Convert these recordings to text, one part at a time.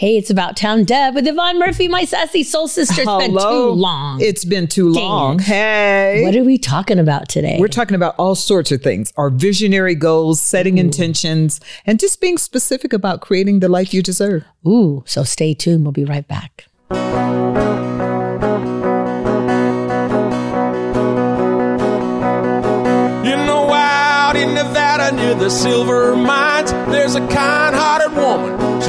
Hey, it's about town Deb with Yvonne Murphy, my sassy soul sister. It's been too long. It's been too Dang long. Hey. what are we talking about today? We're talking about all sorts of things our visionary goals, setting intentions, and just being specific about creating the life you deserve. Ooh, so stay tuned. We'll be right back. You know, out in Nevada near the silver mines, there's a kind hearted woman.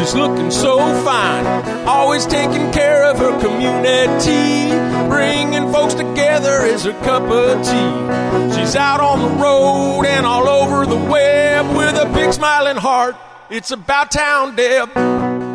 She's looking so fine, always taking care of her community. Bringing folks together is her cup of tea. She's out on the road and all over the web with a big smiling heart. It's about town, Deb.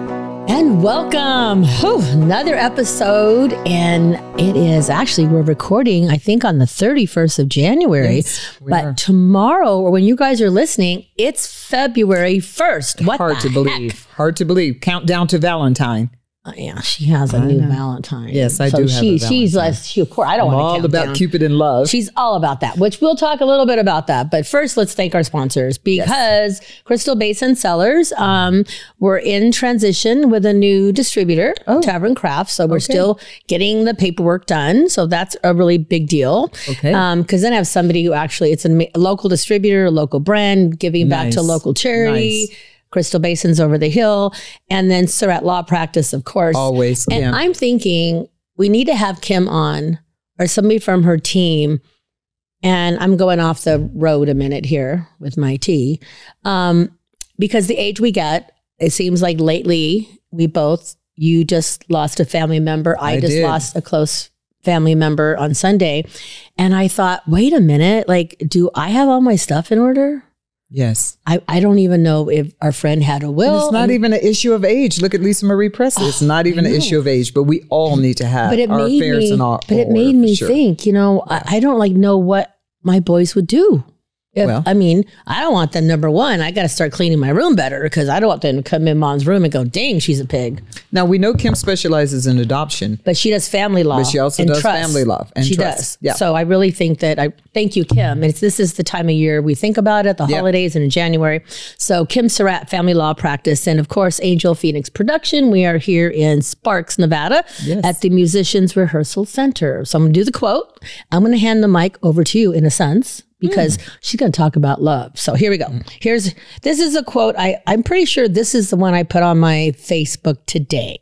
And welcome. Whew, another episode. And it is actually, we're recording, I think, on the 31st of January. Yes, but are. tomorrow, or when you guys are listening, it's February 1st. What Hard to heck? believe. Hard to believe. Countdown to Valentine. Oh, yeah, she has a new Valentine. Yes, I so do have she, She's like, she, of course, I don't I'm want to all about down. Cupid and love. She's all about that, which we'll talk a little bit about that. But first, let's thank our sponsors because Crystal Basin Cellars, um, we're in transition with a new distributor, Tavern Craft. So we're still getting the paperwork done. So that's a really big deal. Okay. Um, because then I have somebody who actually, it's a, local distributor, a local brand, giving back to local charity. Nice. Crystal Basin's over the hill, and then Surratt Law Practice, of course. Always. And yeah. I'm thinking we need to have Kim on or somebody from her team. And I'm going off the road a minute here with my tea. Um, because the age we get, it seems like lately we both, you just lost a family member. I, I just did. lost a close family member on Sunday. And I thought, wait a minute, like, do I have all my stuff in order? Yes. I, I don't even know if our friend had a And will. it's not And- even an issue of age. Look at Lisa Marie Presley. It's not even an issue of age, but we all need to have but it our made affairs me, in our but it made me sure. think you know I, I don't like know what my boys would do if, Well. i mean i don't want them number one i got to start cleaning my room better because i don't want them to come in mom's room and go dang she's a pig Now we know Kim specializes in adoption. but she does family law But she also and does trust. family law and she trust. does Yeah. so i really think that i thank you kim it's, this is the time of year we think about it the holidays and in january so kim surratt family law practice and of course angel phoenix production we are here in sparks nevada Yes. at the musicians rehearsal center so i'm going to do the quote i'm going to hand the mic over to you in a sense because hmm. she's going to talk about love so here we go hmm. here's this is a quote i i'm pretty sure this is the one i put on my facebook today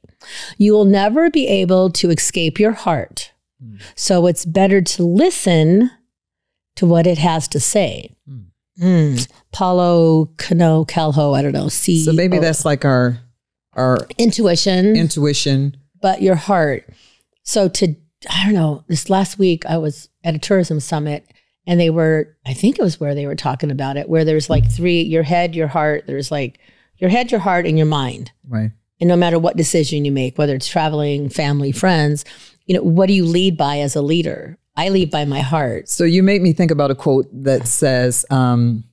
you will never be able to escape your heart hmm. so it's better to listen to what it has to say. Mm. Paulo Cano Calho, I don't know. C. So maybe that's like our our intuition, intuition. but your heart. So to I don't know. This last week I was at a tourism summit, and they were I think it was where they were talking about it, where there's like three: your head, your heart. There's like your head, your heart, and your mind. Right. And no matter what decision you make, whether it's traveling, family, friends, you know, what do you lead by as a leader? I lead by my heart. So you made me think about a quote that says, um,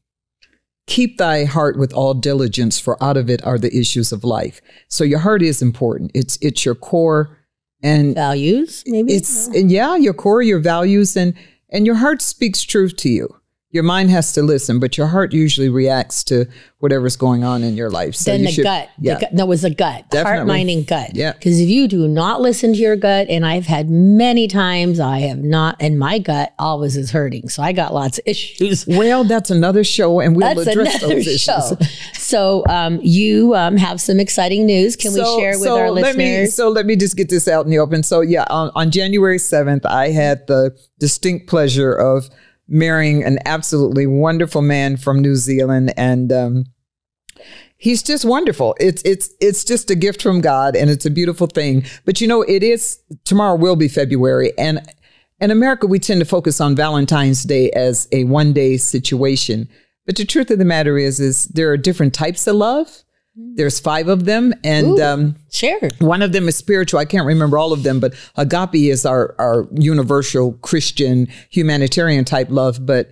"Keep thy heart with all diligence, for out of it are the issues of life." So your heart is important. It's it's your core, and Values, maybe? it's and yeah, your core, your values, and and your heart speaks truth to you. Your mind has to listen, but your heart usually reacts to whatever's going on in your life. So then you the should- gut. yeah, The gut. No, it was the gut. Heart, Definitely. mind, and gut. Yeah. Because if you do not listen to your gut, and I've had many times I have not, and my gut always is hurting. So I got lots of issues. Well, that's another show, and we'll That's address those issues. show. So um, you um, have some exciting news. Can we share with our let me, listeners? so let me just get this out in the open. So yeah, on, on January 7th, I had the distinct pleasure of marrying an absolutely wonderful man from New Zealand. And um, he's just wonderful. It's it's it's just a gift from God and it's a beautiful thing. But you know, it is tomorrow will be February. And in America, we tend to focus on Valentine's Day as a one day situation. But the truth of the matter is, is there are different types of love. There's five of them, and um, share. one of them is spiritual. I can't remember all of them, but agape is our our universal Christian humanitarian type love. But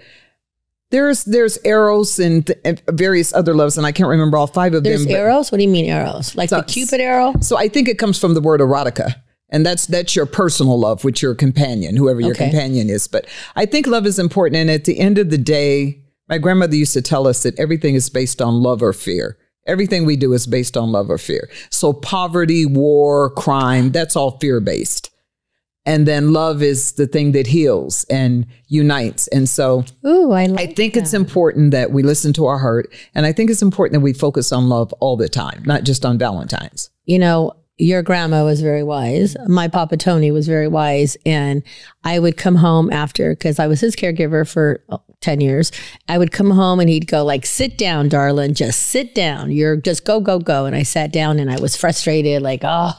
there's there's eros and, and various other loves, and I can't remember all five of There's them. arrows. What do you mean arrows? Like the Cupid arrow? so I think it comes from the word erotica. And that's that's your personal love with your companion, whoever your Okay. companion is. But I think love is important. And at the end of the day, my grandmother used to tell us that everything is based on love or fear. Everything we do is based on love or fear. So poverty, war, crime, that's all fear based. And then love is the thing that heals and unites. And so Ooh, I like I think it's important that we listen to our heart. And I think it's important that we focus on love all the time, not just on Valentine's. you know, your grandma was very wise. My Papa Tony was very wise. And I would come home after, because I was his caregiver for oh, 10 years. I would come home and he'd go like, sit down, darling, just sit down. You're just go, go, go. And I sat down and I was frustrated, like, oh,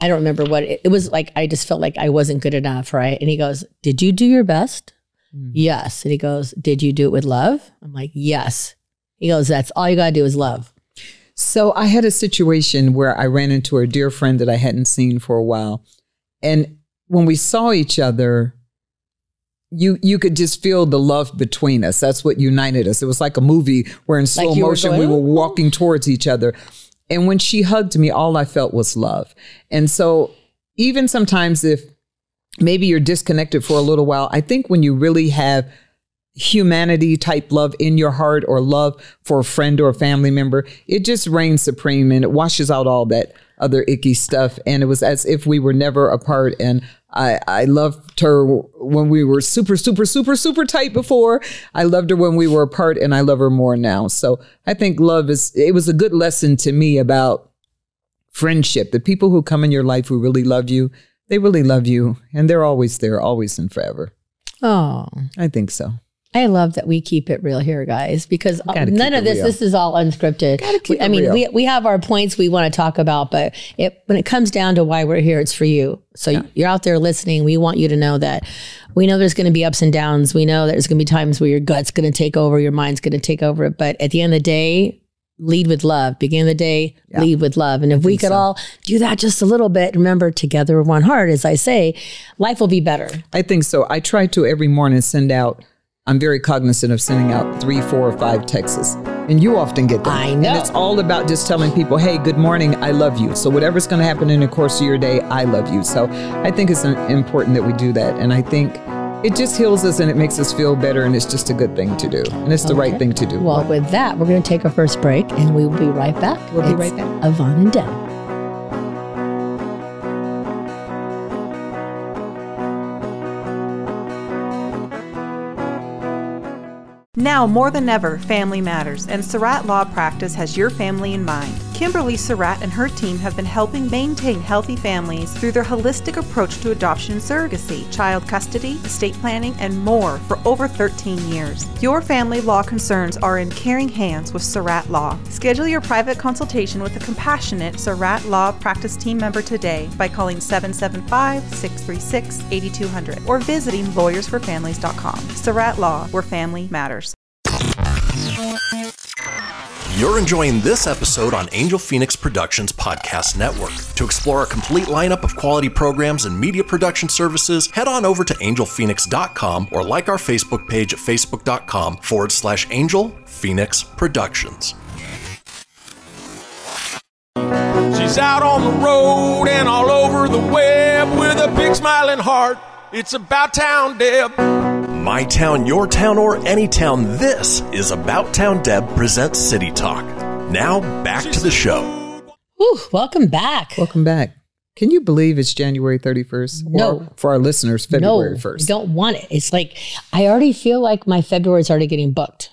I don't remember what it, it was like. I just felt like I wasn't good enough. Right. And he goes, did you do your best? Mm. Yes. And he goes, did you do it with love? I'm like, yes. He goes, that's all you got to do is love. So I had a situation where I ran into a dear friend that I hadn't seen for a while. And when we saw each other, you you could just feel the love between us. That's what united us. It was like a movie where in slow were motion going, we were walking towards each other. And when she hugged me, all I felt was love. And so even sometimes if maybe you're disconnected for a little while, I think when you really have humanity type love in your heart or love for a friend or a family member, it just reigns supreme and it washes out all that other icky stuff. And it was as if we were never apart. And I, I loved her when we were super, super, super, super tight before. I loved her when we were apart and I love her more now. So I think love is, it was a good lesson to me about friendship. The people who come in your life who really love you, they really love you and they're always there, always and forever. Oh, I think so. I love that we keep it real here, guys, because none of this, real. this is all unscripted. We- I mean, real. we, we have our points we want to talk about, but it, when it comes down to why we're here, it's for you. So you're out there listening. We want you to know that we know there's going to be ups and downs. We know there's going to be times where your gut's going to take over, your mind's going to take over. But at the end of the day, lead with love. Begin of the day, lead with love. And if we could all do that just a little bit, remember, together with one heart, as I say, life will be better. I think so. I try to every morning send out, I'm very cognizant of sending out three, four, or five texts. And you often get them. I know. And it's all about just telling people, hey, good morning, I love you. So whatever's going to happen in the course of your day, I love you. So I think it's important that we do that. And I think it just heals us and it makes us feel better. And it's just a good thing to do. And it's the right thing to do. Well, with that, we're going to take our first break and we will be right back. We'll be right back. Yvonne and Deb. Now more than ever, family matters, and Surratt Law Practice has your family in mind. Kimberly Surratt and her team have been helping maintain healthy families through their holistic approach to adoption and surrogacy, child custody, estate planning, and more for over 13 years. Your family law concerns are in caring hands with Surratt Law. Schedule your private consultation with a compassionate Surratt Law Practice team member today by calling 775 636 8200 or visiting lawyersforfamilies.com. Surratt Law, where family matters. You're enjoying this episode on Angel Phoenix Productions Podcast Network. To explore a complete lineup of quality programs and media production services, head on over to angelphoenix.com or like our Facebook page at facebook.com forward slash Angel Phoenix Productions. She's out on the road and all over the web with a big smiling heart. It's about town, Deb. My town, your town, or any town, this is About Town Deb presents City Talk. Now, back to the show. Whew, welcome back. Welcome back. Can you believe it's January 31st? No. Or for our listeners, no, February I 1st. don't want it. It's like I already feel like my February is already getting booked.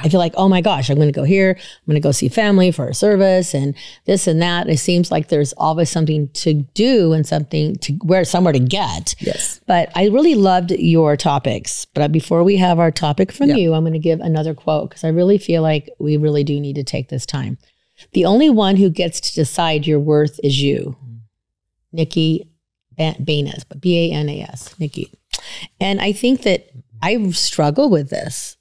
I feel like, oh my gosh, I'm going to go here. I'm going to go see family for a service and this and that. It seems like there's always something to do and something to where somewhere to get. Yes. But I really loved your topics. But before we have our topic from Yeah. you, I'm going to give another quote because I really feel like we really do need to take this time. The only one who gets to decide your worth is you. Nikki Ba- Banas, but B A N A S, Nikki. And I think that I struggle with this.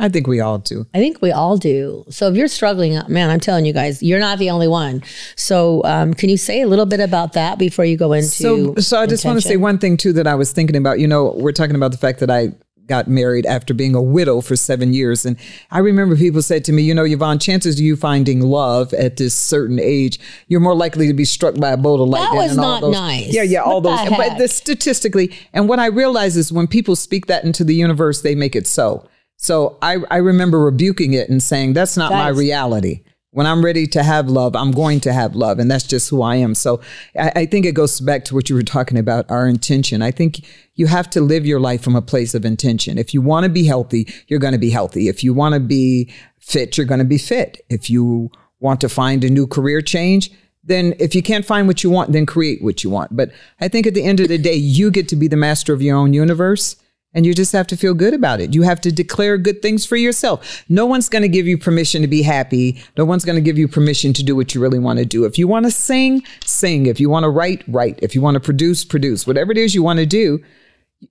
I think we all do. I think we all do. So if you're struggling, man, I'm telling you guys, you're not the only one. So um, can you say a little bit about that before you go into? So, so I just want to say one thing too that I was thinking about. You know, we're talking about the fact that I got married after being a widow for seven years, and I remember people said to me, you know, Yvonne, chances of you finding love at this certain age, you're more likely to be struck by a bolt of lightning. That was and all not those. nice. Yeah, yeah, all What those. But the statistically, and what I realize is when people speak that into the universe, they make it so. So I, I remember rebuking it and saying that's not my reality. When I'm ready to have love, I'm going to have love. And that's just who I am. So I, I think it goes back to what you were talking about, our intention. I think you have to live your life from a place of intention. If you want to be healthy, you're going to be healthy. If you want to be fit, you're going to be fit. If you want to find a new career change, then if you can't find what you want, then create what you want. But I think at the end of the day, you get to be the master of your own universe. And you just have to feel good about it. You have to declare good things for yourself. No one's going to give you permission to be happy. No one's going to give you permission to do what you really want to do. If you want to sing, sing. If you want to write, write. If you want to produce, produce. Whatever it is you want to do,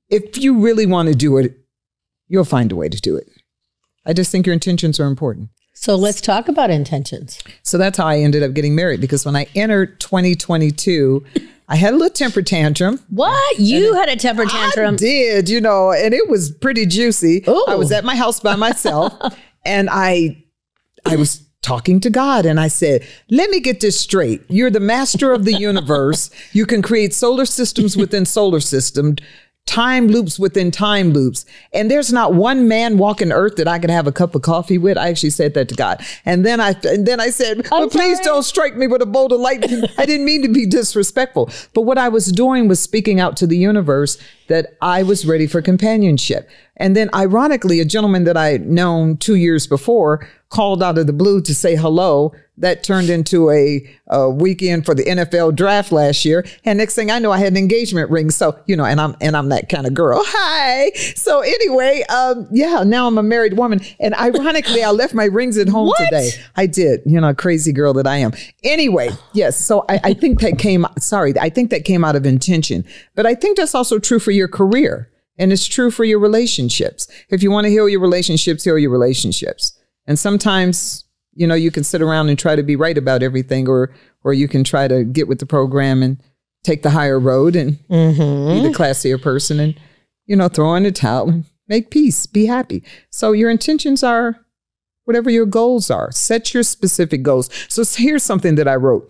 if you really want to do it, you'll find a way to do it. I just think your intentions are important. So let's talk about intentions. So that's how I ended up getting married because when I entered 2022, I had a little temper tantrum. What? You had a temper tantrum. I did, you know, and it was pretty juicy. Ooh. I was at my house by myself and I I was talking to God and I said, "Let me get this straight. You're the master of the universe. You can create solar systems within solar system." Time loops within time loops. And there's not one man walking earth that I could have a cup of coffee with. I actually said that to God. And then I and then I said, but please don't strike me with a bolt of lightning. I didn't mean to be disrespectful. But what I was doing was speaking out to the universe that I was ready for companionship. And then ironically, a gentleman that I had known two years before called out of the blue to say hello. That turned into a, a weekend for the NFL draft last year. And next thing I know, I had an engagement ring. So, you know, and I'm and I'm that kind of girl. Hi. So anyway, um, yeah, now I'm a married woman. And ironically, I left my rings at home What? today. I did, you know, crazy girl that I am. Anyway, yes. So I, I think that came, sorry, I think that came out of intention. But I think that's also true for your career. And it's true for your relationships. If you want to heal your relationships, heal your relationships. And sometimes, you know, you can sit around and try to be right about everything, or or you can try to get with the program and take the higher road and be the mm-hmm. classier person and, you know, throw in the towel and make peace, be happy. So your intentions are whatever your goals are. Set your specific goals. So here's something that I wrote.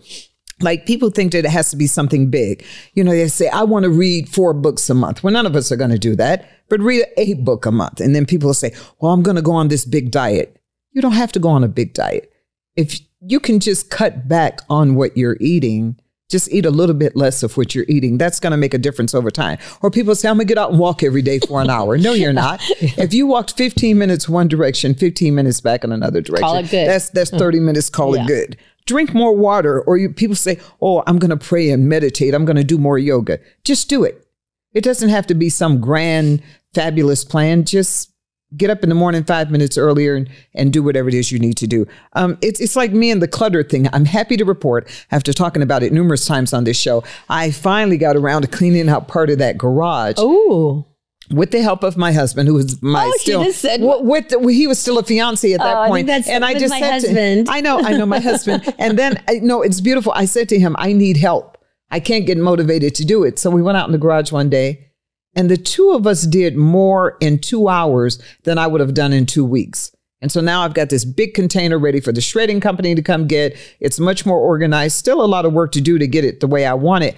Like people think that it has to be something big. You know, they say, I want to read four books a month. Well, none of us are going to do that, but read a book a month. And then people will say, well, I'm going to go on this big diet. You don't have to go on a big diet. If you can just cut back on what you're eating, just eat a little bit less of what you're eating. That's going to make a difference over time. Or people say, I'm going to get out and walk every day for an hour. No, you're not. If you walked 15 minutes one direction, 15 minutes back in another direction, Call it good. that's that's 30 mm. minutes. Call Yeah. it good. Drink more water. Or you, people say, oh, I'm going to pray and meditate. I'm going to do more yoga. Just do it. It doesn't have to be some grand, fabulous plan. Just get up in the morning five minutes earlier and, and do whatever it is you need to do. Um, it's, it's like me and the clutter thing. I'm happy to report, after talking about it numerous times on this show, I finally got around to cleaning out part of that garage Oh, with the help of my husband, who was my Oh, still said- w- with the, he was still a fiance at that Oh, point. that's and I just my said husband. to I know, I know my husband. And then I no, it's beautiful. I said to him, I need help. I can't get motivated to do it. So we went out in the garage one day, and the two of us did more in two hours than I would have done in two weeks. And so now I've got this big container ready for the shredding company to come get. It's much more organized. Still a lot of work to do to get it the way I want it,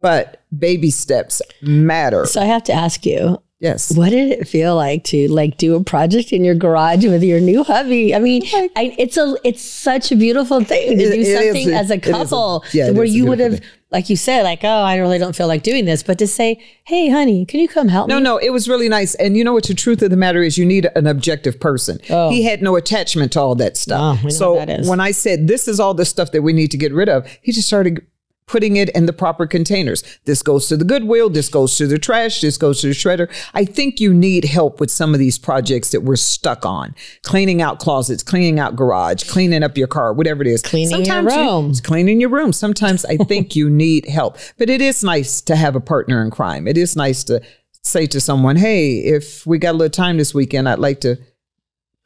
but baby steps matter. so I have to ask you, yes. what did it feel like to like do a project in your garage with your new hubby? I mean, I, it's a it's such a beautiful thing to It- do something a- as a it is a- couple yeah, it where is you would have, like you said, like, oh, I really don't feel like doing this, but to say, hey, honey, can you come help No, me? no, no, it was really nice. And you know what? The truth of the matter is, you need an objective person. Oh. He had no attachment to all that Oh, stuff. know so that is. when I said, this is all the stuff that we need to get rid of, he just started putting it in the proper containers. This goes to the Goodwill. This goes to the trash. This goes to the shredder. I think you need help with some of these projects that we're stuck on. Cleaning out closets, cleaning out garage, cleaning up your car, whatever it is. Cleaning your Sometimes you- room. it's cleaning your room. Sometimes I think you need help, but it is nice to have a partner in crime. It is nice to say to someone, "Hey, if we got a little time this weekend, I'd like to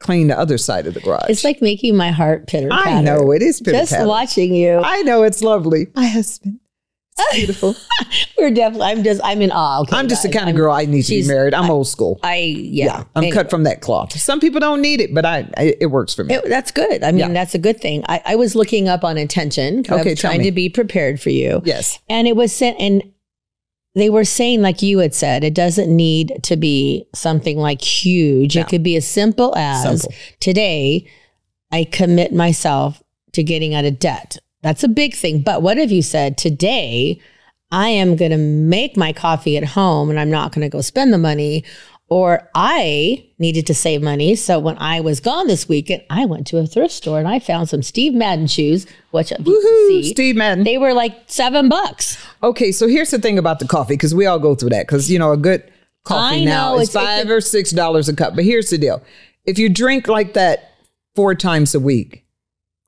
clean the other side of the garage." It's like making my heart pitter patter. I know it is pitter Just watching you. I know it's lovely. My husband, it's beautiful. We're definitely. I'm just. I'm in awe. Okay, I'm just the kind of girl I need to be married. I'm old school. I yeah. I'm Anyway. cut from that cloth. Some people don't need it, but I, I it works for me. It- that's good. I mean, Yeah. that's a good thing. I, I was looking up on intention. 'cause I Okay, was trying me. to be prepared for you. yes. And it was sent, and they were saying, like you had said, it doesn't need to be something like huge. No. It could be as simple as Simple. today, I commit myself to getting out of debt. That's a big thing. But what if you said, today, I am going to make my coffee at home and I'm not going to go spend the money? Or I needed to save money. So when I was gone this weekend, I went to a thrift store and I found some Steve Madden shoes, which you can Woohoo, see. Steve Madden. They were like seven bucks. Okay, so here's the thing about the coffee because we all go through that because you know a good coffee I now know, is five a- or six dollars a cup. But here's the deal: if you drink like that four times a week,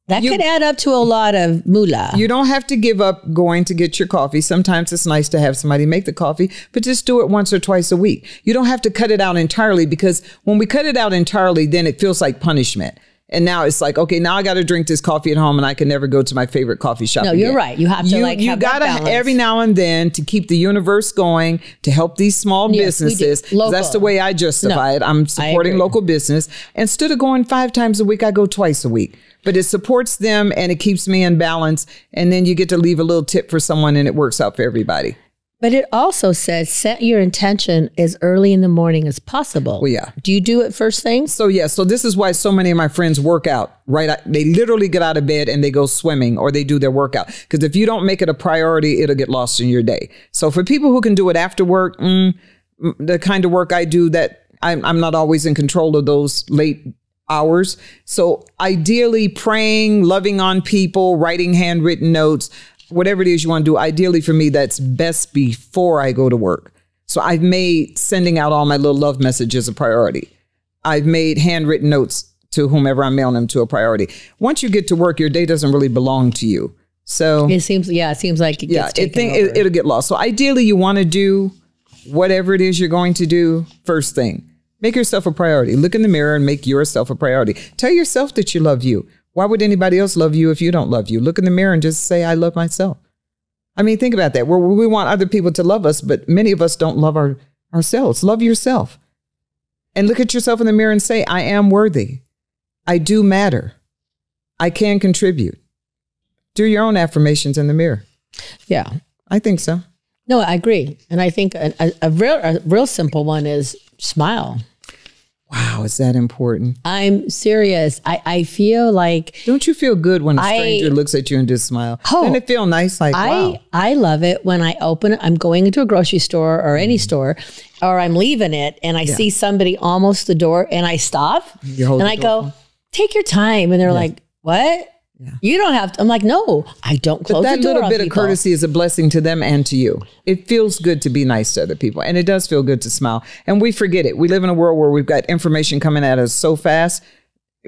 That You- could add up to a lot of moolah. you don't have to give up going to get your coffee. Sometimes it's nice to have somebody make the coffee, but just do it once or twice a week. You don't have to cut it out entirely because when we cut it out entirely, then it feels like punishment. And now it's like, okay, now I got to drink this coffee at home, and I can never go to my favorite coffee shop. No, you're again. right. You have to, you, like, you gotta every now and then to keep the universe going to help these small Yes, businesses. That's the way I justify No, it. I'm supporting local business. Instead of going five times a week, I go twice a week. But it supports them and it keeps me in balance. And then you get to leave a little tip for someone and it works out for everybody. But it also says set your intention as early in the morning as possible. Well, yeah. Do you do it first thing? So yeah, so this is why so many of my friends work out, right? I- They literally get out of bed and they go swimming or they do their workout. Because if you don't make it a priority, it'll get lost in your day. So for people who can do it after work, mm, mm, the kind of work I do that I'm, I'm not always in control of those late hours. So ideally praying, loving on people, writing handwritten notes, whatever it is you want to do, ideally for me, that's best before I go to work. So I've made sending out all my little love messages a priority. I've made handwritten notes to whomever I'm mailing them to a priority. Once you get to work, your day doesn't really belong to you. So It seems, yeah, it seems like it yeah, gets it think it, it'll get lost. So ideally, you want to do whatever it is you're going to do first thing. Make yourself a priority. Look in the mirror and make yourself a priority. Tell yourself that you love you. Why would anybody else love you if you don't love you? Look in the mirror and just say, "I love myself." I mean, think about that. We're, we want other people to love us, but many of us don't love our, ourselves. Love yourself. And look at yourself in the mirror and say, I am worthy. I do matter. I can contribute. Do your own affirmations in the mirror. yeah. I think so. No, I agree. And I think a, a, a real a real simple one is smile. Wow, is that important? I'm serious. I, I feel like Don't you feel good when a I- stranger looks at you and just smile? Oh, Doesn't it feel nice? Like, I wow. I love it when I open. I'm going into a grocery store or any mm-hmm. store, or I'm leaving it, and I see somebody almost the door, and I stop, and I go, "Take your time," and they're like, "What?" You don't have to. I'm like, no, I don't close But that the door little bit of people." courtesy is a blessing to them and to you. It feels good to be nice to other people, and it does feel good to smile. And we forget it. We live in a world where we've got information coming at us so fast.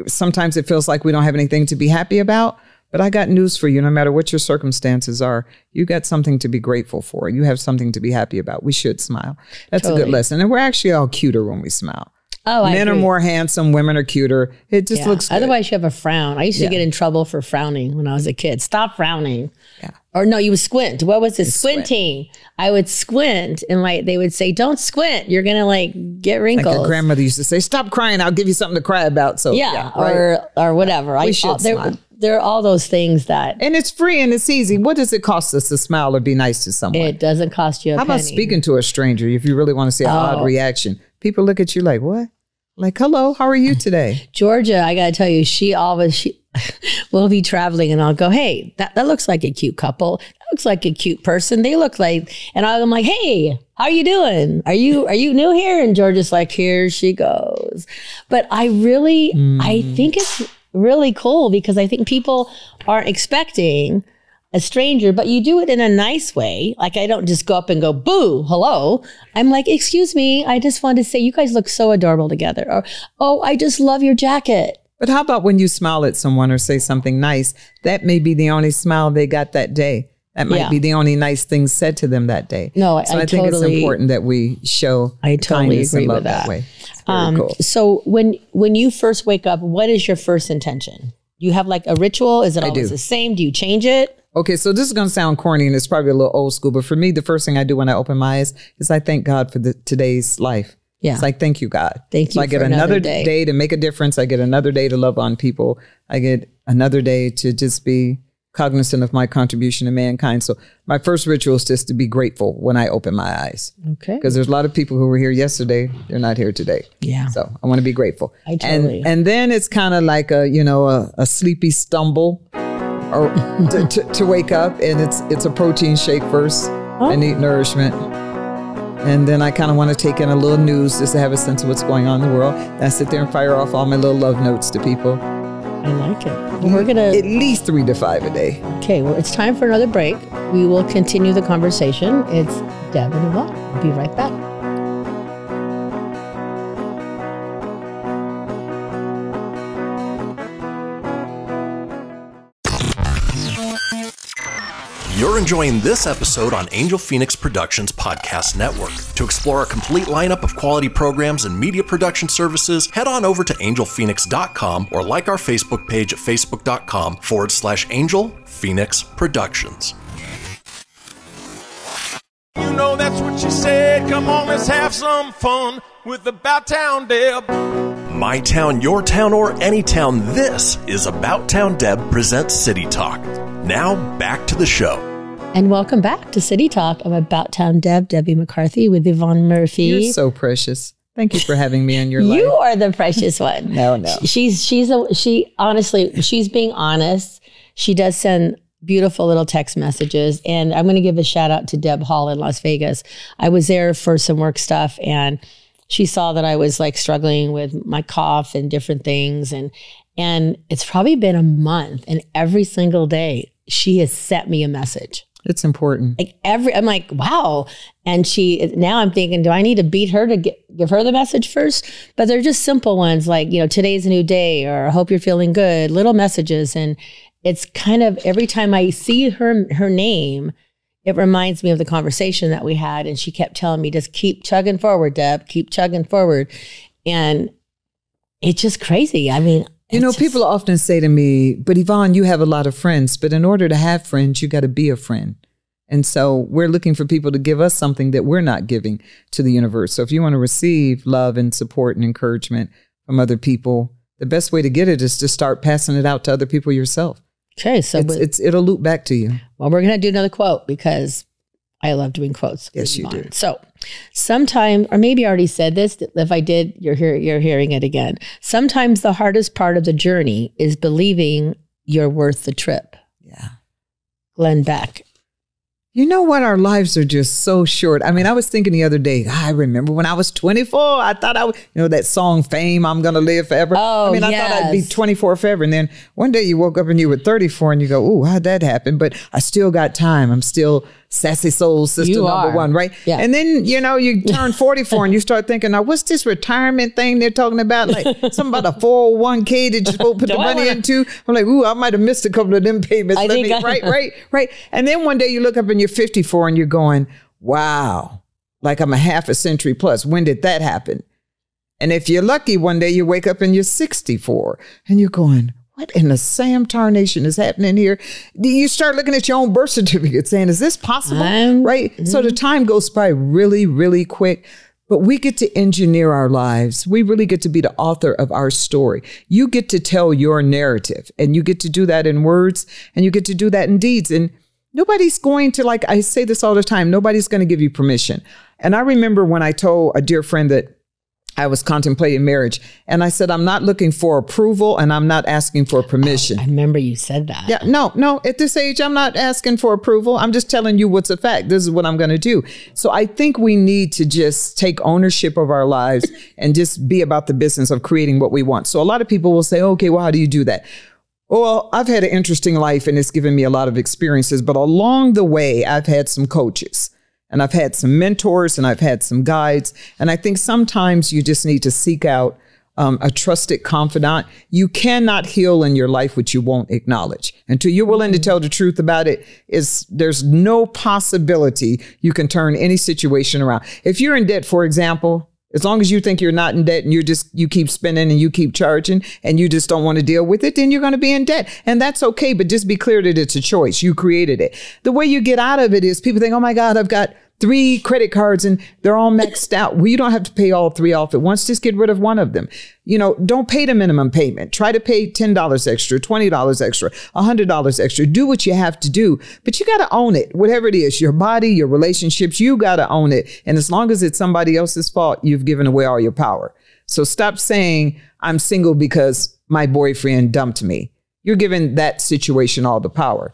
Sometimes it feels like we don't have anything to be happy about. But I got news for you. No matter what your circumstances are, you got something to be grateful for. You have something to be happy about. We should smile. That's a good lesson. And we're actually all cuter when we smile. Oh, I Men are more handsome. Women are cuter. It just Yeah. looks good. Otherwise, you have a frown. I used to get in trouble for frowning when I was a kid. Stop frowning. Yeah. Or no, you would squint. What was it? squint. Squinting. I would squint, and like they would say, "Don't squint. You're gonna like get like wrinkles." your grandmother used to say, "Stop crying. I'll give you something to cry about." So yeah, right. or or whatever. I should all, smile. there are all those things that and it's free and it's easy. What does it cost us to smile or be nice to someone? it doesn't cost you a How about speaking to a stranger if you really want to see an oh. odd Oh. reaction? People look at you like, "What?" Like, "Hello, how are you today?" Georgia, I gotta tell you, she always she will be traveling, and I'll go, "Hey, that, that looks like a cute couple. That looks like a cute person. They look like," and I'm like, "Hey, how are you doing? Are you are you new here?" And Georgia's like, "Here she goes." But I really, I mm. think it's really cool because I think people aren't expecting a stranger, but you do it in a nice way. Like I don't just go up and go, boo, hello. I'm like, excuse me, I just wanted to say you guys look so adorable together. Or, oh, I just love your jacket. But how about when you smile at someone or say something nice? That may be the only smile they got that day. That might Yeah. be the only nice thing said to them that day. No, I- so I I, think it's totally- important that we show I totally kindness and agree love with that. that. way. Um, cool. So when when you first wake up, what is your first intention? Do you have like a ritual? Is it always the same? Do you change it? Okay, so this is going to sound corny and it's probably a little old school, but for me, the first thing I do when I open my eyes is I thank God for the, today's life. Yeah. It's like, thank you, God. Thank so you I get another another day. day. to make a difference. I get another day to love on people. I get another day to just be cognizant of my contribution to mankind. So my first ritual is just to be grateful when I open my eyes. Okay. Because there's a lot of people who were here yesterday, they're not here today. Yeah. So I want to be grateful. I totally- and and then it's kind of like a, you know, a, a sleepy stumble or to, to, to wake up, and it's it's a protein shake first. I need nourishment. And then I kind of want to take in a little news just to have a sense of what's going on in the world. And I sit there and fire off all my little love notes to people. I like it. Well, we're gonna At least three to five a day. okay. Well, it's time for another break. We will continue the conversation. It's Deb and Yvonne. We'll be right back. Enjoying this episode on Angel Phoenix Productions Podcast Network. To explore a complete lineup of quality programs and media production services, head on over to angelphoenix.com or like our Facebook page at facebook.com forward slash Angel Phoenix Productions. You know that's what she said. Come on, let's have some fun with About Town Deb. My town, your town, or any town, this is About Town Deb presents City Talk. Now back to the show. And welcome back to City Talk. I'm About Town Deb, Debbie McCarthy with Yvonne Murphy. You're so precious. Thank you for having me on your life. You are the precious one. No, no. She's she's a she honestly, she's being honest. She does send beautiful little text messages. And I'm gonna give a shout out to Deb Hall in Las Vegas. I was there for some work stuff and she saw that I was like struggling with my cough and different things. And and it's probably been a month and every single day she has sent me a message It's important. like every i'm like wow. And she now i'm thinking do i need to beat her to get, give her the message first? But they're just simple ones like you know today's a new day or i hope you're feeling good little messages. And it's kind of every time i see her her name it reminds me of the conversation that we had. And she kept telling me just keep chugging forward deb. Keep chugging forward. And it's just crazy. I mean You know, just- people often say to me, but Yvonne, you have a lot of friends, but in order to have friends, you got to be a friend. And so we're looking for people to give us something that we're not giving to the universe. So if you want to receive love and support and encouragement from other people, the best way to get it is to start passing it out to other people yourself. okay so It's, it's it'll loop back to you. Well, we're going to do another quote because I love doing quotes. Yes, you do. So, sometime, or maybe I already said this. If I did, you're hear, you're hearing it again. Sometimes the hardest part of the journey is believing you're worth the trip. Yeah. Glenn Beck. You know what? Our lives are just so short. I mean, I was thinking the other day, I remember when I was 24, I thought I would, you know, that song Fame, I'm going to live forever. Oh, I mean, I thought I'd be 24 forever. And then one day you woke up and you were 34 and you go, Ooh, how'd that happen? But I still got time. I'm still sassy soul sister You number are. one, right? Yeah. And then, you know, you turn 44 and you start thinking, now, what's this retirement thing they're talking about? Like something about a 401k that you're supposed to put the money wanna- into. I'm like, ooh, I might have missed a couple of them payments. I Let me- I- right, right, right. And then one day you look up and you're 54 and you're going, wow, like I'm a half a century plus. When did that happen? And if you're lucky, one day you wake up and you're 64 and you're going, what in the Sam tarnation is happening here? You start looking at your own birth certificate saying, is this possible? Right? So the mm-hmm. time goes by really, really quick. But we get to engineer our lives. We really get to be the author of our story. You get to tell your narrative, and you get to do that in words, and you get to do that in deeds. And nobody's going to, like I say this all the time, nobody's going to give you permission. And I remember when I told a dear friend that I was contemplating marriage, and I said, I'm not looking for approval and I'm not asking for permission. I remember you said that. Yeah, no, no. At this age, I'm not asking for approval. I'm just telling you what's a fact. This is what I'm going to do. So I think we need to just take ownership of our lives and just be about the business of creating what we want. So a lot of people will say, okay, well, how do you do that? Well, I've had an interesting life and it's given me a lot of experiences, but along the way, I've had some coaches and I've had some mentors and I've had some guides. And I think sometimes you just need to seek out um, a trusted confidant. You cannot heal in your life what you won't acknowledge. Until you're willing to tell the truth about it, is there's no possibility you can turn any situation around. If you're in debt, for example, as long as you think you're not in debt and you're just you keep spending and you keep charging and you just don't want to deal with it, then you're going to be in debt. And that's okay, but just be clear that it's a choice. You created it. The way you get out of it is people think, "Oh my god, I've got three credit cards and they're all maxed out. Well, you don't have to pay all three off at once. Just get rid of one of them. You know, don't pay the minimum payment. Try to pay $10 extra, $20 extra, $100 extra. Do what you have to do, but you got to own it. Whatever it is, your body, your relationships, you got to own it. And as long as it's somebody else's fault, you've given away all your power. So stop saying, I'm single because my boyfriend dumped me. You're giving that situation all the power.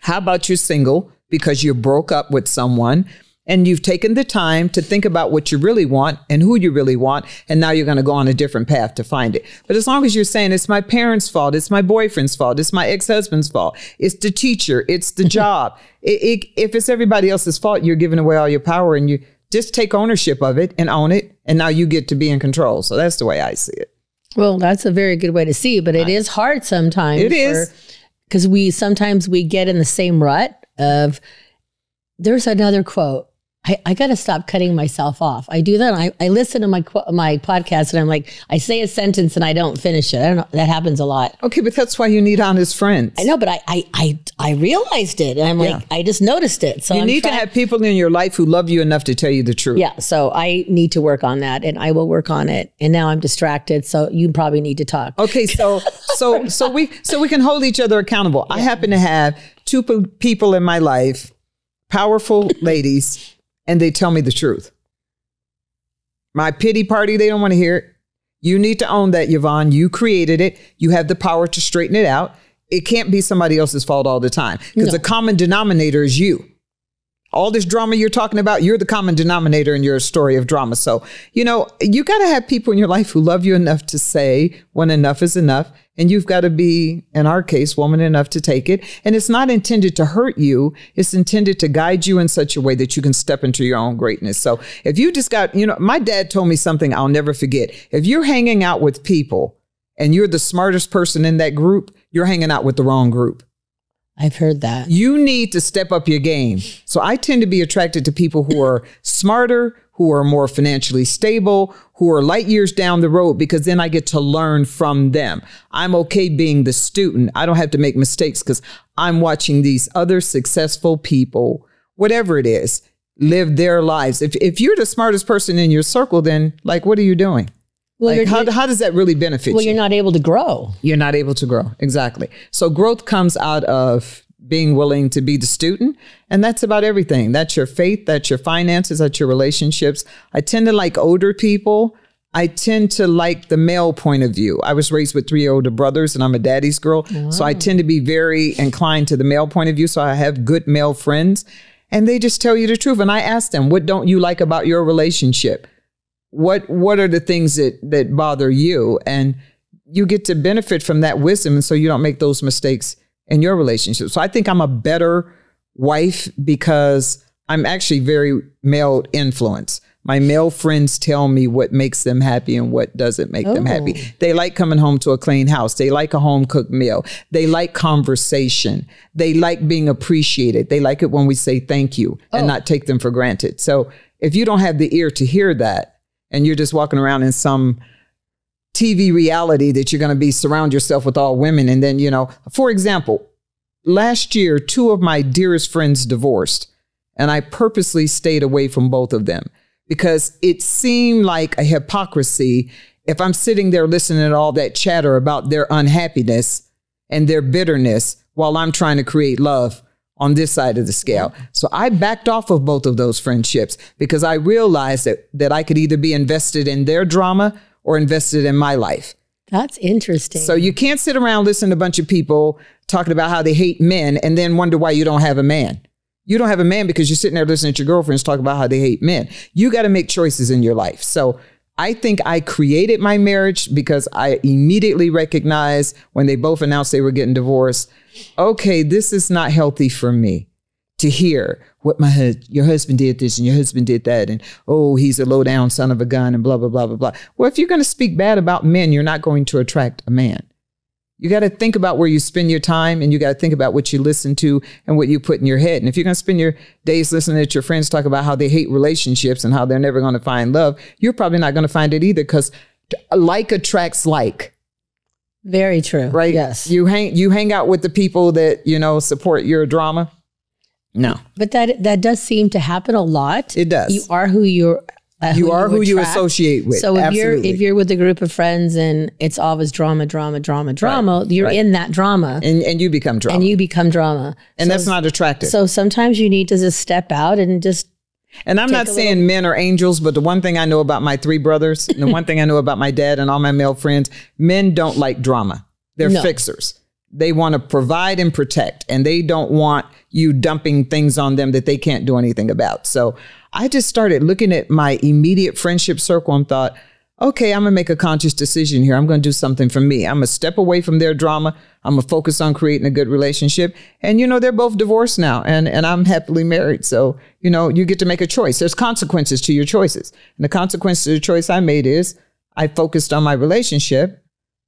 How about you're single because you broke up with someone and you've taken the time to think about what you really want and who you really want, and now you're going to go on a different path to find it. But as long as you're saying it's my parents' fault, it's my boyfriend's fault, it's my ex-husband's fault, it's the teacher, it's the job. It, it, if it's everybody else's fault, you're giving away all your power, and you just take ownership of it and own it, and now you get to be in control. So that's the way I see it. Well, that's a very good way to see, it, but it is hard sometimes. It is. because we sometimes we get in the same rut of. There's another quote. I, I got to stop cutting myself off. I do that. I, I listen to my my podcast and I'm like, I say a sentence and I don't finish it. I don't know. That happens a lot. Okay, but that's why you need honest friends. I know, but I I I, I realized it. And I'm like, Yeah. I just noticed it. So You I'm need to have people in your life who love you enough to tell you the truth. Yeah, so I need to work on that, and I will work on it. And now I'm distracted, so you probably need to talk. Okay, so so so we so we can hold each other accountable. I happen to have two pe- people in my life, powerful ladies, and they tell me the truth. My pity party, they don't want to hear it. You need to own that, Yvonne. You created it. You have the power to straighten it out. It can't be somebody else's fault all the time because the common denominator is you. All this drama you're talking about, you're the common denominator in your story of drama. So, you know, you got to have people in your life who love you enough to say when enough is enough. And you've got to be, in our case, woman enough to take it. And it's not intended to hurt you. It's intended to guide you in such a way that you can step into your own greatness. So if you just got, you know, my dad told me something I'll never forget. If you're hanging out with people and you're the smartest person in that group, you're hanging out with the wrong group. I've heard that. You need to step up your game. So I tend to be attracted to people who are smarter, who are more financially stable, who are light years down the road because then I get to learn from them. I'm okay being the student. I don't have to make mistakes because I'm watching these other successful people, whatever it is, live their lives. If, if you're the smartest person in your circle, then like, what are you doing? Well, Like, how, how does that really benefit well, you? you're not able to grow. you're not able to grow. Exactly. So growth comes out of being willing to be the student. And that's about everything. That's your faith, that's your finances, that's your relationships. I tend to like older people. I tend to like the male point of view. I was raised with three older brothers and I'm a daddy's girl. So I tend to be very inclined to the male point of view. So I have good male friends and they just tell you the truth. And I ask them, what don't you like about your relationship? What what are the things that that bother you? And you get to benefit from that wisdom and so you don't make those mistakes in your relationship. So i think i'm a better wife because i'm actually very male influence. My male friends tell me what makes them happy and what doesn't make them happy. Oh. They like coming home to a clean house. They like a home cooked meal. They like conversation. They like being appreciated. They like it when we say thank you and oh. not take them for granted. So if you don't have the ear to hear that and you're just walking around in some TV reality that you're going to be surround yourself with all women. And then, you know, for example, last year, two of my dearest friends divorced, and I purposely stayed away from both of them because it seemed like a hypocrisy if I'm sitting there listening to all that chatter about their unhappiness and their bitterness while I'm trying to create love on this side of the scale. So I backed off of both of those friendships because I realized that that I could either be invested in their drama or invested in my life. That's interesting. So you can't sit around listening to a bunch of people talking about how they hate men and then wonder why you don't have a man. You don't have a man because you're sitting there listening to your girlfriends talk about how they hate men. You got to make choices in your life. So I think I created my marriage because I immediately recognized when they both announced they were getting divorced, okay, this is not healthy for me to hear what my your husband did this and your husband did that and oh he's a low down son of a gun and blah blah blah blah blah. Well, if you're going to speak bad about men, you're not going to attract a man. You got to think about where you spend your time and you got to think about what you listen to and what you put in your head. And if you're going to spend your days listening to your friends talk about how they hate relationships and how they're never going to find love, you're probably not going to find it either because like attracts like, Very true. right? Yes. You hang you hang out with the people that, you know, support your drama. No. but that that does seem to happen a lot. It does. You are who you're. Uh, You are who you associate with. So if Absolutely. you're if you're with a group of friends and it's always drama, drama, drama, drama, you're right. in that drama and and you become drama. and you become drama. and so, that's not attractive. So sometimes you need to just step out and just And I'm not a saying men are angels, but the one thing I know about my three brothers, and the one thing I know about my dad and all my male friends, men don't like drama. They're No. fixers. They want to provide and protect, and they don't want you dumping things on them that they can't do anything about. So I just started looking at my immediate friendship circle and thought, okay, I'm gonna make a conscious decision here. I'm gonna do something for me. I'm gonna step away from their drama. I'm gonna focus on creating a good relationship. And you know, they're both divorced now, and and I'm happily married. So you know, you get to make a choice. There's consequences to your choices, and the consequence to the choice I made is I focused on my relationship.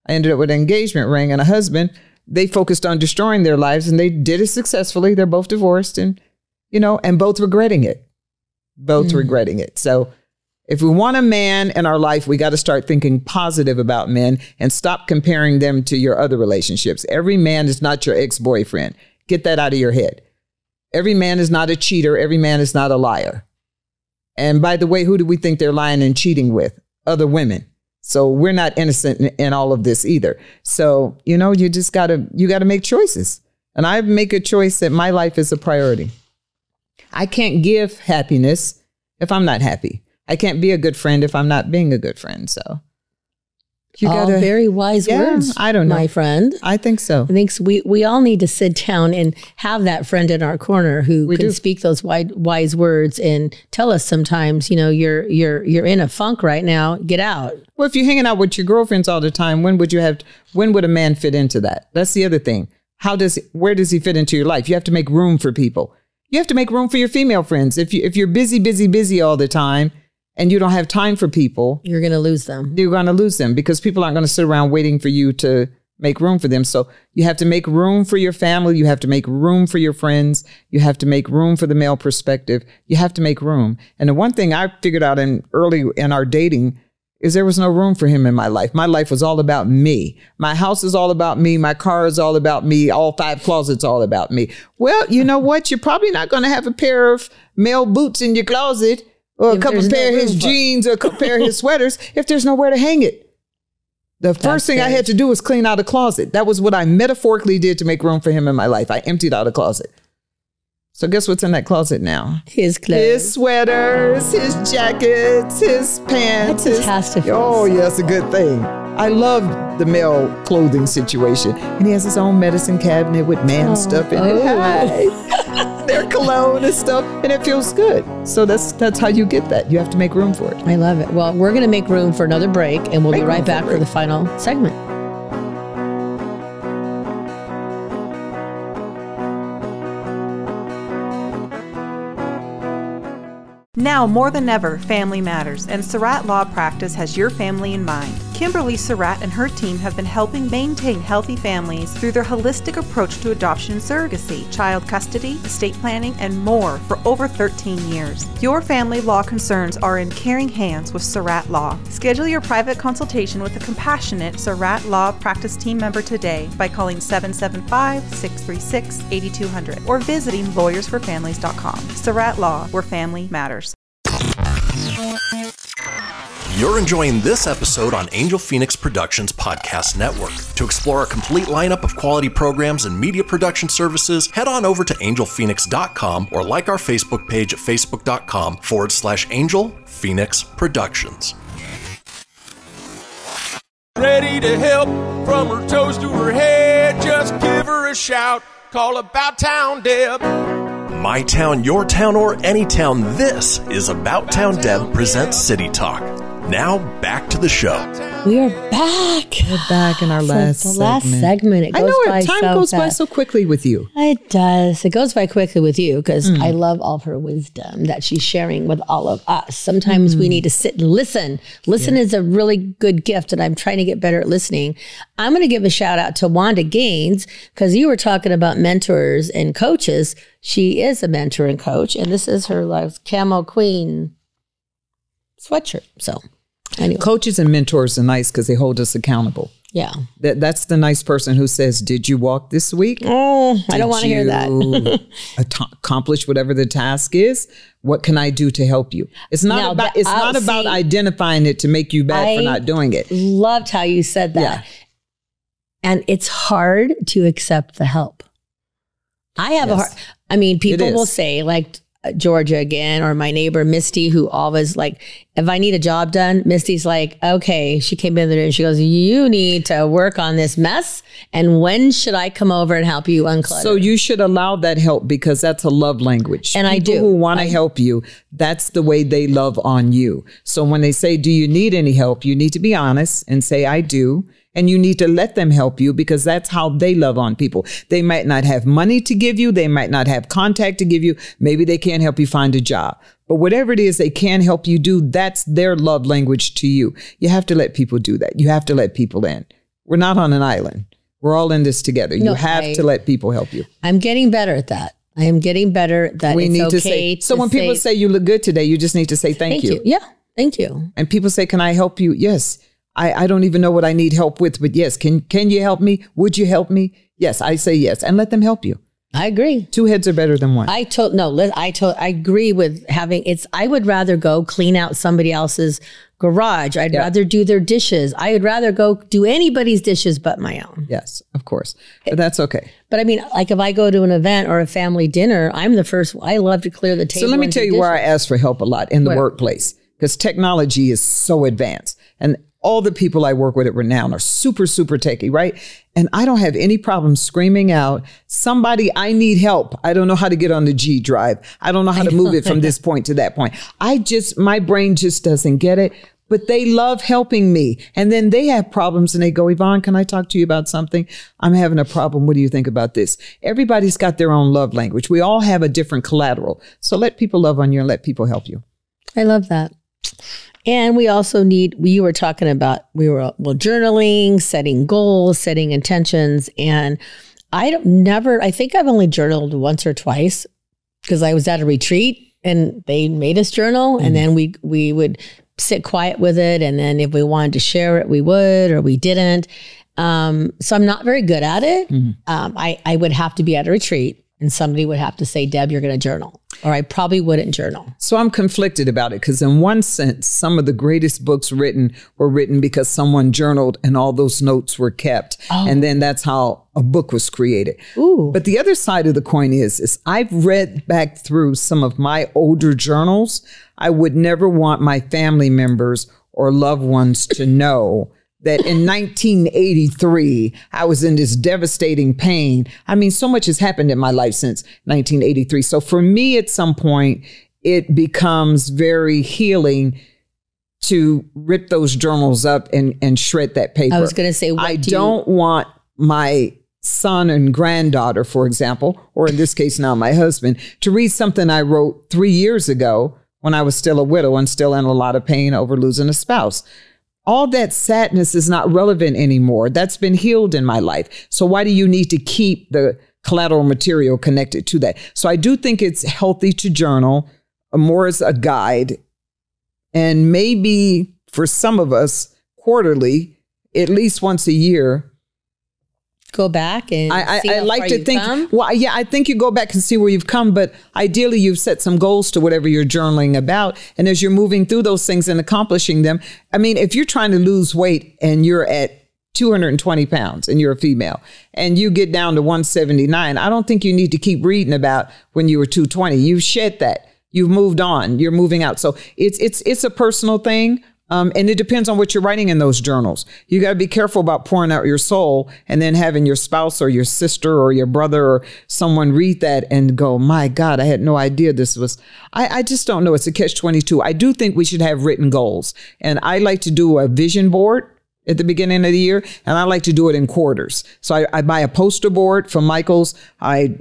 I ended up with an engagement ring and a husband. They focused on destroying their lives, and they did it successfully. They're both divorced, and you know, and both regretting it, both mm. regretting it. So if we want a man in our life, we got to start thinking positive about men and stop comparing them to your other relationships. Every man is not your ex boyfriend. Get that out of your head. Every man is not a cheater. Every man is not a liar. And by the way, who do we think they're lying and cheating with? Other women. So we're not innocent in, in all of this either. So, you know, you just got to you got to make choices. And I make a choice that my life is a priority. I can't give happiness if I'm not happy. I can't be a good friend if I'm not being a good friend. So you all gotta very wise Yeah, words. I don't know. my friend. I think so. I think we we all need to sit down and have that friend in our corner who We can do. speak those wide, wise words and tell us sometimes, you know, you're you're you're in a funk right now. Get out. Well, if you're hanging out with your girlfriends all the time, when would you have when would a man fit into that? That's the other thing. How does where does he fit into your life? You have to make room for people. You have to make room for your female friends. If you if you're busy, busy, busy all the time and you don't have time for people, You're going to lose them. you're going to lose them because people aren't going to sit around waiting for you to make room for them. So you have to make room for your family. You have to make room for your friends. You have to make room for the male perspective. You have to make room. And the one thing I figured out in early in our dating is there was no room for him in my life. My life was all about me. My house is all about me. My car is all about me. All five closets all about me. Well, you know what? You're probably not going to have a pair of male boots in your closet or a couple no pair of his for jeans or a couple pair of his sweaters if there's nowhere to hang it. The first That's thing I had to do was clean out a closet. That was what I metaphorically did to make room for him in my life. I emptied out a closet. So guess what's in that closet now? His clothes. His sweaters, his jackets, his pants. That just his- has to feel Oh, yeah, it's a good thing. I love the male clothing situation. And he has his own medicine cabinet with man oh, stuff in it. Oh. Hi. Their cologne and stuff. And it feels good. So that's that's how you get that. You have to make room for it. I love it. Well, we're going to make room for another break and we'll Make be right back a for the final segment. Now more than ever, family matters, and Surratt Law Practice has your family in mind. Kimberly Surratt and her team have been helping maintain healthy families through their holistic approach to adoption and surrogacy, child custody, estate planning, and more for over 13 years. Your family law concerns are in caring hands with Surratt Law. Schedule your private consultation with a compassionate Surratt Law Practice team member today by calling 775 636 8200 or visiting lawyersforfamilies.com. Surratt Law, where family matters. You're enjoying this episode on Angel Phoenix Productions Podcast Network. To explore a complete lineup of quality programs and media production services, head on over to angelphoenix.com or like our Facebook page at facebook.com forward slash Angel Phoenix Productions. Ready to help from her toes to her head. Just give her a shout. Call about town Deb. My town, your town, or any town, this is About Town Deb presents City Talk. Now back to the show. We are back. We're back in our last the last segment. segment. It I goes know by it. Time so goes by so quickly with you. It does. It goes by quickly with you because Mm. I love all of her wisdom that she's sharing with all of us. Sometimes Mm-hmm. we need to sit and listen. Listen is a really good gift, and I'm trying to get better at listening. I'm going to give a shout out to Wanda Gaines because you were talking about mentors and coaches. She is a mentor and coach, and this is her like camo queen sweatshirt. So, anyway, Coaches and mentors are nice because they hold us accountable. yeah. That that's the nice person who says, "Did you walk this week? Oh, I don't want to hear that. accomplish whatever the task is. What can I do to help you? It's not Now, about. it's not about see, identifying it to make you bad I for not doing it. Loved how you said that. Yeah. And it's hard to accept the help. I have a Yes. hard, I mean, people will say, like, Georgia again, or my neighbor Misty, who always like, if I need a job done, Misty's like, okay. She came in there and she goes, "You need to work on this mess, and when should I come over and help you unclutter?" So you should allow that help because that's a love language. And I People do. who want to help you, that's the way they love on you. So when they say, "Do you need any help?" you need to be honest and say, "I do." And you need to let them help you because that's how they love on people. They might not have money to give you. They might not have contact to give you. Maybe they can't help you find a job. But whatever it is they can help you do, that's their love language to you. You have to let people do that. You have to let people in. We're not on an island. We're all in this together. No, you have I- to let people help you. I'm getting better at that. I am getting better that. we need okay to say. So when people say say you look good today, you just need to say thank, thank you. you. yeah, thank you. And people say, "Can I help you?" Yes. I, I don't even know what I need help with, but yes, can can you help me? Would you help me? Yes, I say yes, and let them help you. I agree. Two heads are better than one. I told no. li- I told. I agree with having. It's. I would rather go clean out somebody else's garage. I'd rather do their dishes. I would rather go do anybody's dishes but my own. yes, of course, but that's okay. But I mean, like if I go to an event or a family dinner, I'm the first. I love to clear the table. So let me tell you where I ask for help a lot in the Where? workplace because technology is so advanced and all the people I work with at Renown are super, super techie, right? And I don't have any problem screaming out, somebody, I need help. I don't know how to get on the G drive. I don't know how to move it from this point to that point. I just, my brain just doesn't get it. But they love helping me. And then they have problems and they go, Yvonne, can I talk to you about something? I'm having a problem. What do you think about this? Everybody's got their own love language. We all have a different collateral. So let people love on you and let people help you. I love that. And we also need, we were talking about, we were, well, journaling, setting goals, setting intentions. And I don't never, I think I've only journaled once or twice because I was at a retreat and they made us journal and then we, we would sit quiet with it. And then if we wanted to share it, we would, or we didn't. Um, so I'm not very good at it. Um, I, I would have to be at a retreat and somebody would have to say, Deb, you're going to journal, or I probably wouldn't journal. So I'm conflicted about it because, in one sense, some of the greatest books written were written because someone journaled and all those notes were kept. Oh. And then that's how a book was created. Ooh. But the other side of the coin is, is I've read back through some of my older journals. I would never want my family members or loved ones to know that in 1983, I was in this devastating pain. I mean, so much has happened in my life since 1983. So for me, at some point, it becomes very healing to rip those journals up and, and shred that paper. I was going to say, what I do you- don't want my son and granddaughter, for example, or in this case now my husband, to read something I wrote three years ago when I was still a widow and still in a lot of pain over losing a spouse. All that sadness is not relevant anymore. That's been healed in my life. So why do you need to keep the collateral material connected to that? So I do think it's healthy to journal more as a guide and maybe for some of us quarterly, at least once a year, go back and I, see I, I like to think. come? Well, yeah, I think you go back and see where you've come, but ideally you've set some goals to whatever you're journaling about, and as you're moving through those things and accomplishing them. I mean, if you're trying to lose weight and you're at 220 pounds and you're a female and you get down to 179, I don't think you need to keep reading about when you were 220. You've shed that. You've moved on. You're moving out. So it's it's it's a personal thing. Um, and it depends on what you're writing in those journals. You got to be careful about pouring out your soul and then having your spouse or your sister or your brother or someone read that and go, my God, I had no idea this was. I, I just don't know. It's a catch 22. I do think we should have written goals. And I like to do a vision board at the beginning of the year, and I like to do it in quarters. So I, I buy a poster board from Michaels. I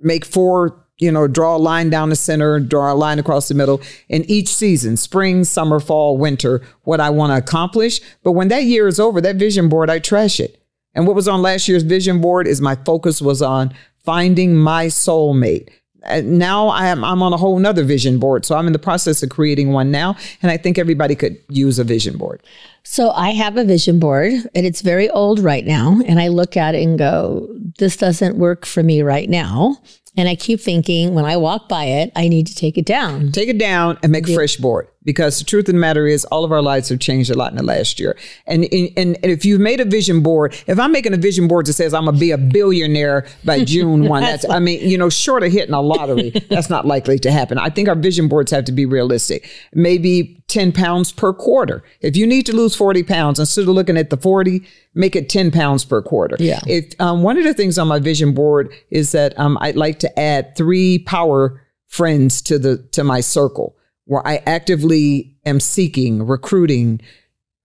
make four, you know, draw a line down the center, draw a line across the middle, in each season, spring, summer, fall, winter, what I want to accomplish. But when that year is over, that vision board, I trash it. And what was on last year's vision board is my focus was on finding my soulmate. And now I am I'm on a whole nother vision board. So I'm in the process of creating one now. And I think everybody could use a vision board. So I have a vision board and it's very old right now. And I look at it and go, this doesn't work for me right now. And I keep thinking when I walk by it, I need to take it down. Take it down and make a fresh board. Because the truth of the matter is all of our lives have changed a lot in the last year. And, and, and if you've made a vision board, if I'm making a vision board that says I'm going to be a billionaire by June 1, that's, I mean, you know, short of hitting a lottery, that's not likely to happen. I think our vision boards have to be realistic. Maybe 10 pounds per quarter. If you need to lose 40 pounds, instead of looking at the 40, make it 10 pounds per quarter. Yeah. If um, one of the things on my vision board is that um, I'd like to add three power friends to the to my circle where I actively am seeking, recruiting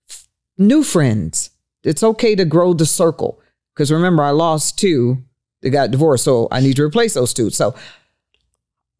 f- new friends. It's okay to grow the circle. Because remember I lost two. They got divorced, so I need to replace those two. So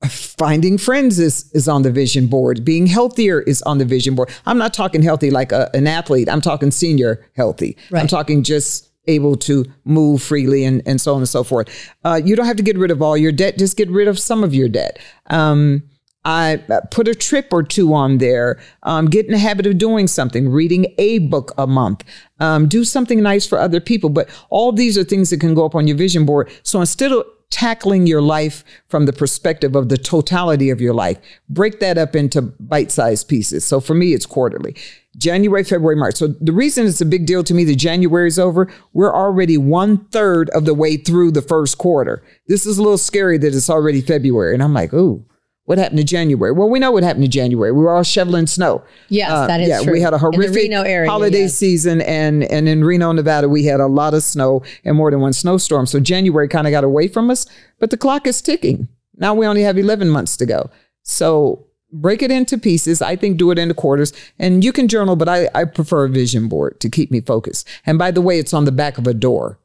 finding friends is is on the vision board. Being healthier is on the vision board. I'm not talking healthy like a, an athlete. I'm talking senior healthy. I'm talking just able to move freely and, and so on and so forth. Uh, you don't have to get rid of all your debt. Just get rid of some of your debt. Um, I uh, put a trip or two on there. Um, get in the habit of doing something, reading a book a month. Um, do something nice for other people. But all these are things that can go up on your vision board. So instead of tackling your life from the perspective of the totality of your life, break that up into bite sized pieces. So for me, it's quarterly. January, February, March. So the reason it's a big deal to me that January is over, we're already one third of the way through the first quarter. This is a little scary that it's already February. And I'm like, ooh, what happened to January? Well, we know what happened to January. We were all shoveling snow. Yes, Uh, that is yeah, true. we had a horrific area, holiday yes. season, and and in Reno, Nevada, we had a lot of snow and more than one snowstorm. So January kind of got away from us, but the clock is ticking. Now we only have 11 months to go. So break it into pieces. I think do it into quarters, and you can journal, but I I prefer a vision board to keep me focused. And by the way, it's on the back of a door.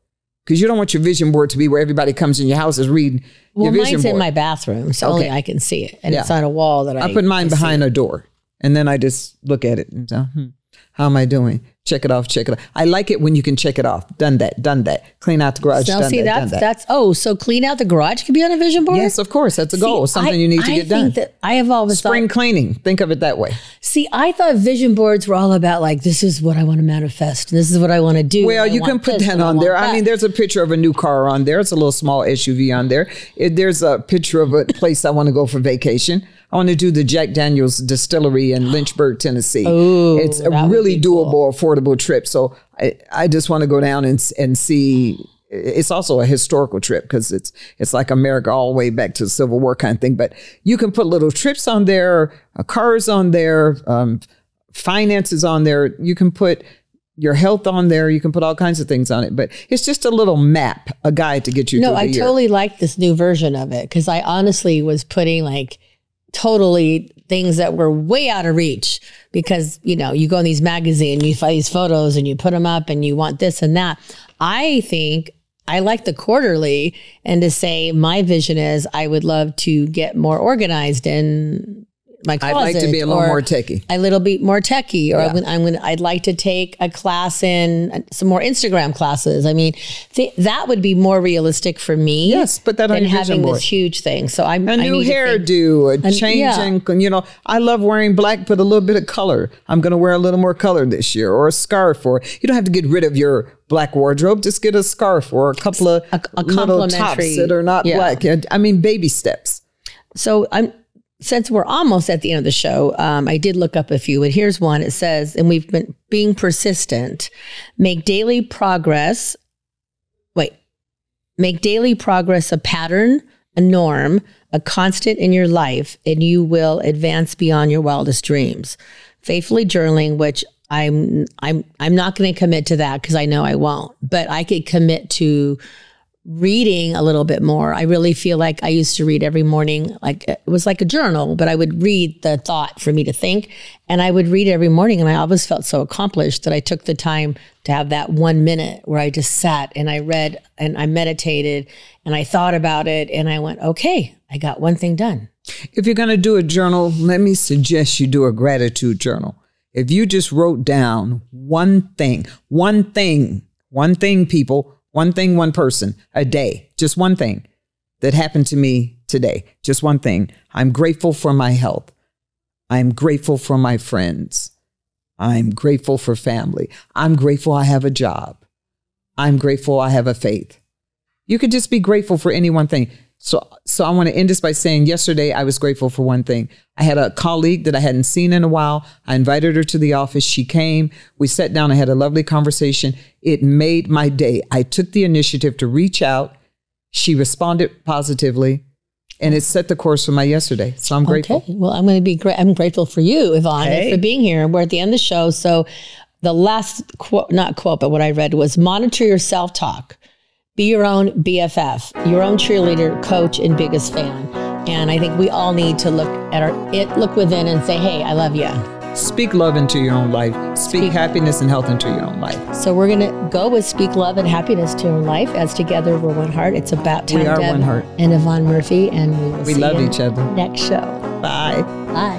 Because you don't want your vision board to be where everybody comes in your house is reading Well, your vision mine's board. in my bathroom, so only I can see it, and Yeah. it's on a wall that I. I put mine I see. behind a door, and then I just look at it and say, hmm, "How am I doing?" Check it off. Check it off. I like it when you can check it off. Done that. Done that. Clean out the garage. Now, done see, that. done that's that. that's oh, so clean out the garage could be on a vision board. yes, of course. That's a See, goal. Something I- you need to I get done. That I have always Spring thought. cleaning. Think of it that way. See, I thought vision boards were all about like this is what I want to manifest. This is what I want to do. Well, you can put that on want there. I mean, there's a picture of a new car on there. It's a little small SUV on there. It, there's a picture of a place I want to go for vacation. I want to do the Jack Daniels distillery in Lynchburg, Tennessee. it's a really be cool. doable, affordable trip. So I, I just want to go down and and see. It's also a historical trip because it's it's like America all the way back to the Civil War kind of thing. But you can put little trips on there, uh, cars on there, um, finances on there. You can put your health on there. You can put all kinds of things on it. But it's just a little map, a guide to get you no, I year. totally like this new version of it because I honestly was putting like totally things that were way out of reach because you know you go in these magazines you find these photos and you put them up and you want this and that. I think i like the quarterly and to say my vision is i would love to get more organized in my I'd like to be a little more techie. a little bit more techie, or Yeah. I'm, I'm gonna, I'd like to take a class in uh, some more Instagram classes. I mean, th- that would be more realistic for me. Yes, but that than having board. this huge thing. So I'm A I new hairdo, a change yeah. in, you know, I love wearing black, but a little bit of color. I'm going to wear a little more color this year or a scarf or you don't have to get rid of your black wardrobe. Just get a scarf or a couple of A- a little tops that are not yeah. black. I mean, baby steps. So I'm since we're almost at the end of the show, um, I did look up a few, and here's one. It says, and we've been being persistent, make daily progress. Wait, make daily progress a pattern, a norm, a constant in your life, and you will advance beyond your wildest dreams. Faithfully journaling, which I'm I'm I'm not going to commit to that because I know I won't, but I could commit to reading a little bit more. I really feel like I used to read every morning, like it was like a journal, but I would read the thought for me to think. And I would read every morning, and I always felt so accomplished that I took the time to have that one minute where I just sat and I read and I meditated and I thought about it. And I went, okay, I got one thing done. If you're going to do a journal, let me suggest you do a gratitude journal. If you just wrote down one thing, one thing, one thing, people, one thing, one person a day, just one thing that happened to me today, just one thing. I'm grateful for my health. I'm grateful for my friends. I'm grateful for family. I'm grateful I have a job. I'm grateful I have a faith. You could just be grateful for any one thing. So, so I want to end this by saying yesterday I was grateful for one thing. I had a colleague that I hadn't seen in a while. I invited her to the office. She came. We sat down. I had a lovely conversation. It made my day. I took the initiative to reach out. She responded positively and it set the course for my yesterday. So I'm grateful. Okay. Well, I'm going to be great. I'm grateful for you, Yvonne, Hey. for being here. We're at the end of the show. So the last quote, not quote, but what I read was monitor your self talk. Be your own BFF, your own cheerleader, coach, and biggest fan. And I think we all need to look at our it, look within, and say, "Hey, I love you." Speak love into your own life. Speak, Speak- happiness and health into your own life. So we're gonna go with speak love and happiness to your life. As together we're one heart. It's about time. We are Deb one heart. And Yvonne Murphy, and we will We see love you each other. Next show. Bye. Bye.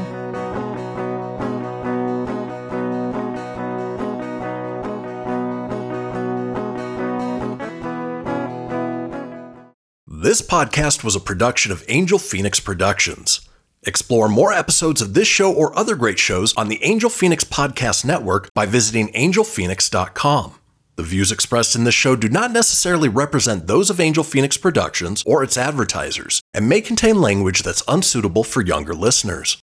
This podcast was a production of Angel Phoenix Productions. Explore more episodes of this show or other great shows on the Angel Phoenix Podcast Network by visiting angelphoenix.com. The views expressed in this show do not necessarily represent those of Angel Phoenix Productions or its advertisers and may contain language that's unsuitable for younger listeners.